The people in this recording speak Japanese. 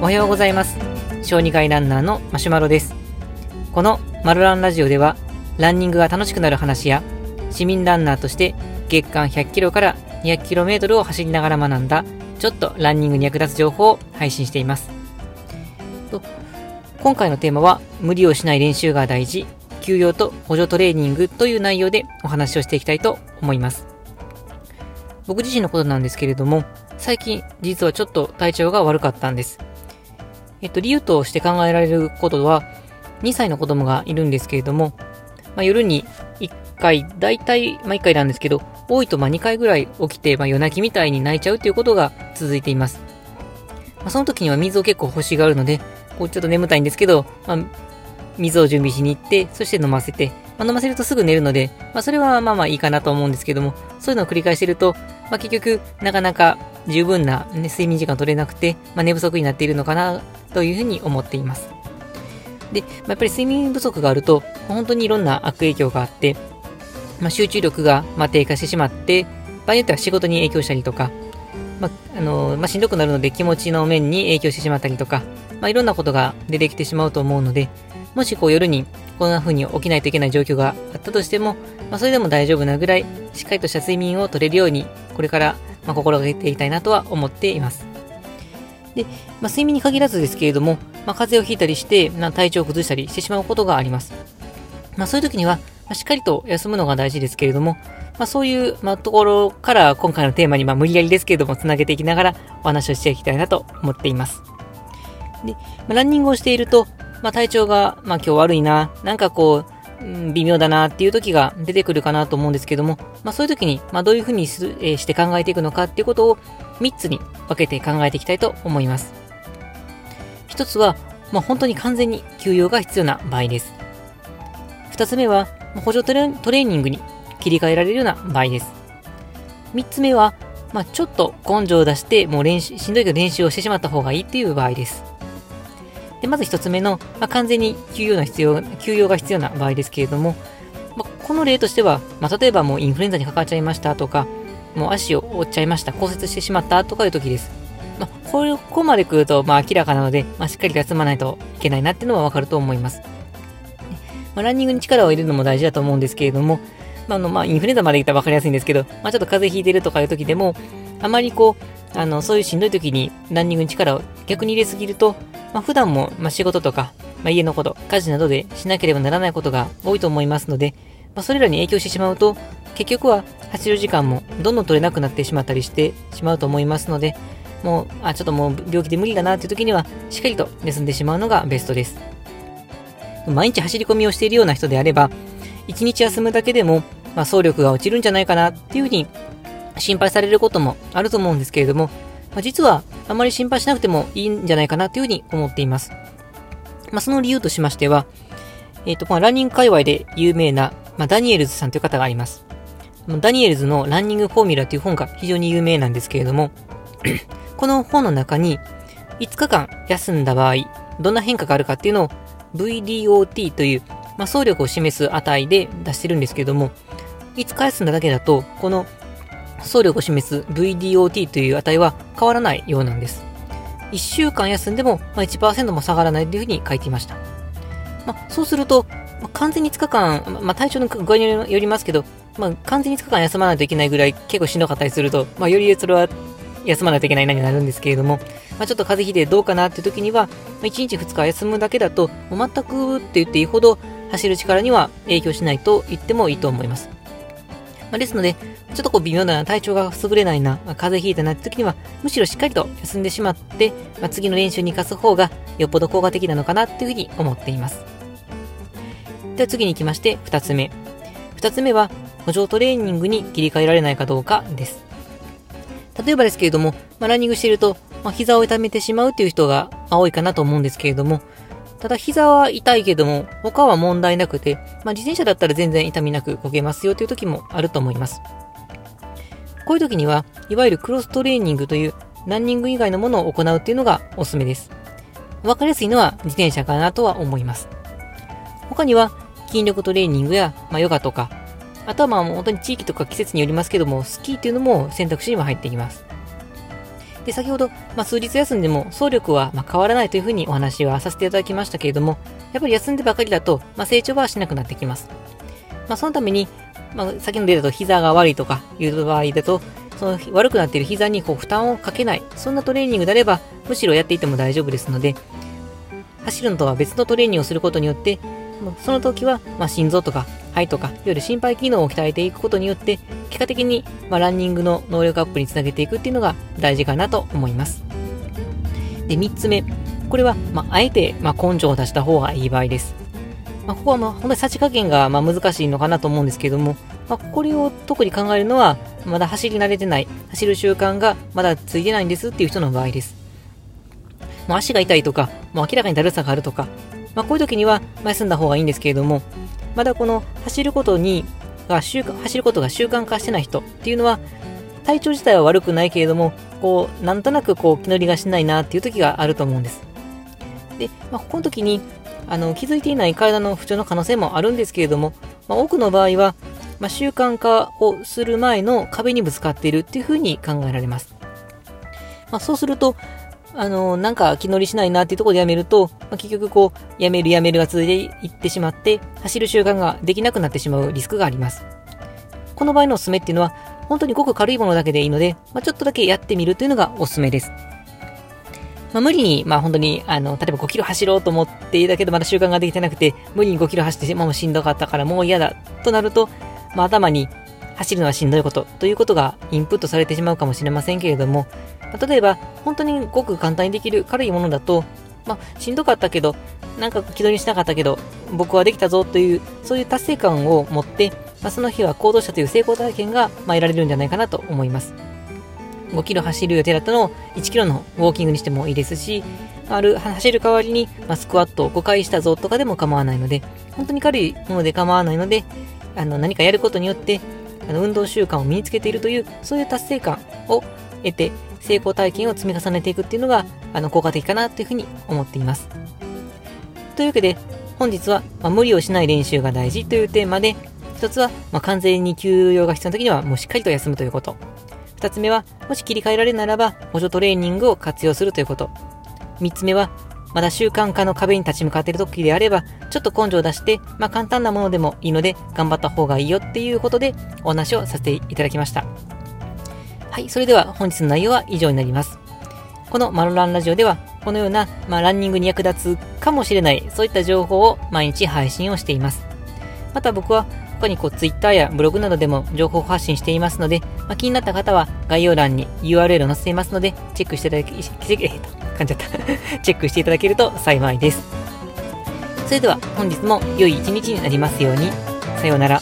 おはようございます。小児科医ランナーのマシュマロです。このマルランラジオではランニングが楽しくなる話や市民ランナーとして月間100キロから200キロメートルを走りながら学んだちょっとランニングに役立つ情報を配信しています。今回のテーマは無理をしない練習が大事休養と補助トレーニングという内容でお話をしていきたいと思います。僕自身のことなんですけれども最近実はちょっと体調が悪かったんですえっと理由として考えられることは2歳の子供がいるんですけれども、まあ、夜に1回、だいたい、まあ、1回なんですけど、多いとま2回ぐらい起きて、まあ、夜泣きみたいに泣いちゃうということが続いています。まあ、その時には水を結構欲しがるので、こうちょっと眠たいんですけど、まあ、水を準備しに行って、そして飲ませて、まあ、飲ませるとすぐ寝るので、まあ、それはまあまあいいかなと思うんですけども、そういうのを繰り返してると、まあ、結局、なかなか十分な、ね、睡眠時間取れなくて、まあ、寝不足になっているのかなというふうに思っています。で、まあ、やっぱり睡眠不足があると、本当にいろんな悪影響があって、まあ、集中力がま低下してしまって、場合によっては仕事に影響したりとか、まあ、あのまあ、しんどくなるので気持ちの面に影響してしまったりとか、まあ、いろんなことが出てきてしまうと思うので、もしこう夜にこんな風に起きないといけない状況があったとしても、まあ、それでも大丈夫なぐらい、しっかりとした睡眠を取れるように、これからま心がけていたいなとは思っています。で、まあ、睡眠に限らずですけれども、まあ、風邪をひいたりして、まあ、体調を崩したりしてしまうことがあります。まあ、そういう時には、まあ、しっかりと休むのが大事ですけれども、まあ、そういう、まあ、ところから今回のテーマに、まあ、無理やりですけれども、つなげていきながらお話をしていきたいなと思っています。で、まあ、ランニングをしていると、まあ、体調が、まあ、今日悪いな、なんかこう、うん、微妙だなっていう時が出てくるかなと思うんですけども、まあ、そういう時に、まあ、どういうふうにする、えー、して考えていくのかっていうことを3つに分けて考えていきたいと思います。1つは、まあ、本当に完全に休養が必要な場合です。2つ目は、補助トレーニングに切り替えられるような場合です。3つ目は、まあ、ちょっと根性を出して、もう練習、しんどいけど練習をしてしまった方がいいっていう場合です。で、まず1つ目の、まあ、完全に休養の必要、休養が必要な場合ですけれども、まあ、この例としては、まあ、例えばもうインフルエンザにかかっちゃいましたとか、もう足を折っちゃいました、骨折してしまったとかいう時です。まあ、ここまで来ると、まあ、明らかなので、まあ、しっかり休まないといけないなっていうのはわかると思います。まあ、ランニングに力を入れるのも大事だと思うんですけれども、まあ、あの、まあ、インフルエンザまで言ったらわかりやすいんですけど、まあ、ちょっと風邪ひいてるとかいう時でも、あまりこう、あの、そういうしんどい時にランニングに力を逆に入れすぎると、まあ、普段も、まあ、仕事とか、まあ、家のこと、家事などでしなければならないことが多いと思いますので、まあ、それらに影響してしまうと、結局は走る時間もどんどん取れなくなってしまったりしてしまうと思いますので、もう、あ、ちょっともう病気で無理だなっていう時には、しっかりと休んでしまうのがベストです。毎日走り込みをしているような人であれば、1日休むだけでも、まあ、走力が落ちるんじゃないかなっていうふうに心配されることもあると思うんですけれども、まあ、実はあまり心配しなくてもいいんじゃないかなというふうに思っています。まあ、その理由としましては、えっ、ー、と、まあ、ランニング界隈で有名な、まあ、ダニエルズさんという方があります。ダニエルズのランニングフォーミュラという本が非常に有名なんですけれども、この本の中に5日間休んだ場合、どんな変化があるかっていうのを VDOT という、まあ、総力を示す値で出してるんですけれども、5日休んだだけだと、この総力を示す VDOT という値は変わらないようなんです。1週間休んでも、ま、1%も下がらないというふうに書いていました。まあ、そうすると、まあ、完全に5日間、まあ、体調の具合によりますけど、まあ、完全に5日間休まないといけないぐらい結構しんどかったりすると、まあ、よりそれは休まないといけないなになるんですけれども、まあ、ちょっと風邪ひいてどうかなっていう時には、ま、1日2日休むだけだと、全くって言っていいほど走る力には影響しないと言ってもいいと思います。まあ、ですので、ちょっとこう微妙な体調が優れないな、まあ、風邪ひいたなって時には、むしろしっかりと休んでしまって、まあ、次の練習に活かす方がよっぽど効果的なのかなっていうふうに思っています。では次に行きまして、2つ目。2つ目は、補助トレーニングに切り替えられないかどうかです。例えばですけれども、まあ、ランニングしていると、まあ、膝を痛めてしまうっていう人が多いかなと思うんですけれども、ただ膝は痛いけども、他は問題なくて、まあ、自転車だったら全然痛みなくこげますよという時もあると思います。こういう時には、いわゆるクロストレーニングというランニング以外のものを行うっていうのがおすすめです。わかりやすいのは自転車かなとは思います。他には筋力トレーニングや、まあ、ヨガとか、あとはまあ本当に地域とか季節によりますけども、スキーっていうのも選択肢には入っていきます。で、先ほど、まあ、数日休んでも走力はま変わらないというふうにお話はさせていただきましたけれども、やっぱり休んでばかりだと、まあ、成長はしなくなってきます。まあ、そのために、まあ、先の例だと膝が悪いとかいう場合だと、その悪くなっている膝にこう負担をかけない、そんなトレーニングであれば、むしろやっていても大丈夫ですので、走るのとは別のトレーニングをすることによって、その時は、ま、心臓とか肺とか、いわゆる心肺機能を鍛えていくことによって、結果的に、まあ、ランニングの能力アップにつなげていくっていうのが大事かなと思います。で、3つ目。これは、まあ、あえて、まあ、根性を出した方がいい場合です。まあ、ここは、まあ、本当にさじ加減が、まあ、難しいのかなと思うんですけども、まあ、これを特に考えるのは、まだ走り慣れてない、走る習慣がまだついてないんですっていう人の場合です。もう足が痛いとか、もう明らかにだるさがあるとか、まあ、こういう時には、ま、休んだ方がいいんですけれども、まだこの走ることに、が習慣、走ることが習慣化してない人っていうのは、体調自体は悪くないけれども、こう、なんとなくこう、気乗りがしないなっていう時があると思うんです。で、まあ、この時に、あの、気づいていない体の不調の可能性もあるんですけれども、まあ、多くの場合は、まあ、習慣化をする前の壁にぶつかっているっていうふうに考えられます。まあ、そうすると、あの、なんか気乗りしないなっていうところでやめると、まあ、結局こう、やめるやめるが続いていってしまって、走る習慣ができなくなってしまうリスクがあります。この場合のおすすめっていうのは、本当にごく軽いものだけでいいので、まあ、ちょっとだけやってみるというのがおすすめです。まあ、無理に、まあ本当に、あの、例えば5キロ走ろうと思っていたけど、まだ習慣ができてなくて、無理に5キロ走って、もうしんどかったからもう嫌だとなると、まあ頭に走るのはしんどいことということがインプットされてしまうかもしれませんけれども、例えば、本当にごく簡単にできる軽いものだと、まあ、しんどかったけど、なんか気取りしなかったけど、僕はできたぞという、そういう達成感を持って、まあ、その日は行動したという成功体験が、まあ、得られるんじゃないかなと思います。5キロ走る予定だったのを1キロのウォーキングにしてもいいですし、ある、走る代わりに、まあ、スクワットを5回したぞとかでも構わないので、本当に軽いもので構わないので、あの、何かやることによって、あの運動習慣を身につけているという、そういう達成感を得て、成功体験を積み重ねていくっていうのが、あの、効果的かなというふうに思っています。というわけで、本日は、まあ、無理をしない練習が大事というテーマで、一つは、まあ、完全に休養が必要な時にはもうしっかりと休むということ。二つ目は、もし切り替えられるならば、補助トレーニングを活用するということ。三つ目は、まだ習慣化の壁に立ち向かっている時であれば、ちょっと根性を出して、まあ簡単なものでもいいので、頑張った方がいいよっていうことで、お話をさせていただきました。はい、それでは本日の内容は以上になります。このマロランラジオでは、このような、まあ、ランニングに役立つかもしれない、そういった情報を毎日配信をしています。また僕は、他にこう Twitter やブログなどでも情報発信していますので、まあ、気になった方は概要欄に URL を載せていますので、チェックしていただき、えっと、噛んじゃった チェックしていただけると幸いです。それでは本日も良い一日になりますように。さようなら。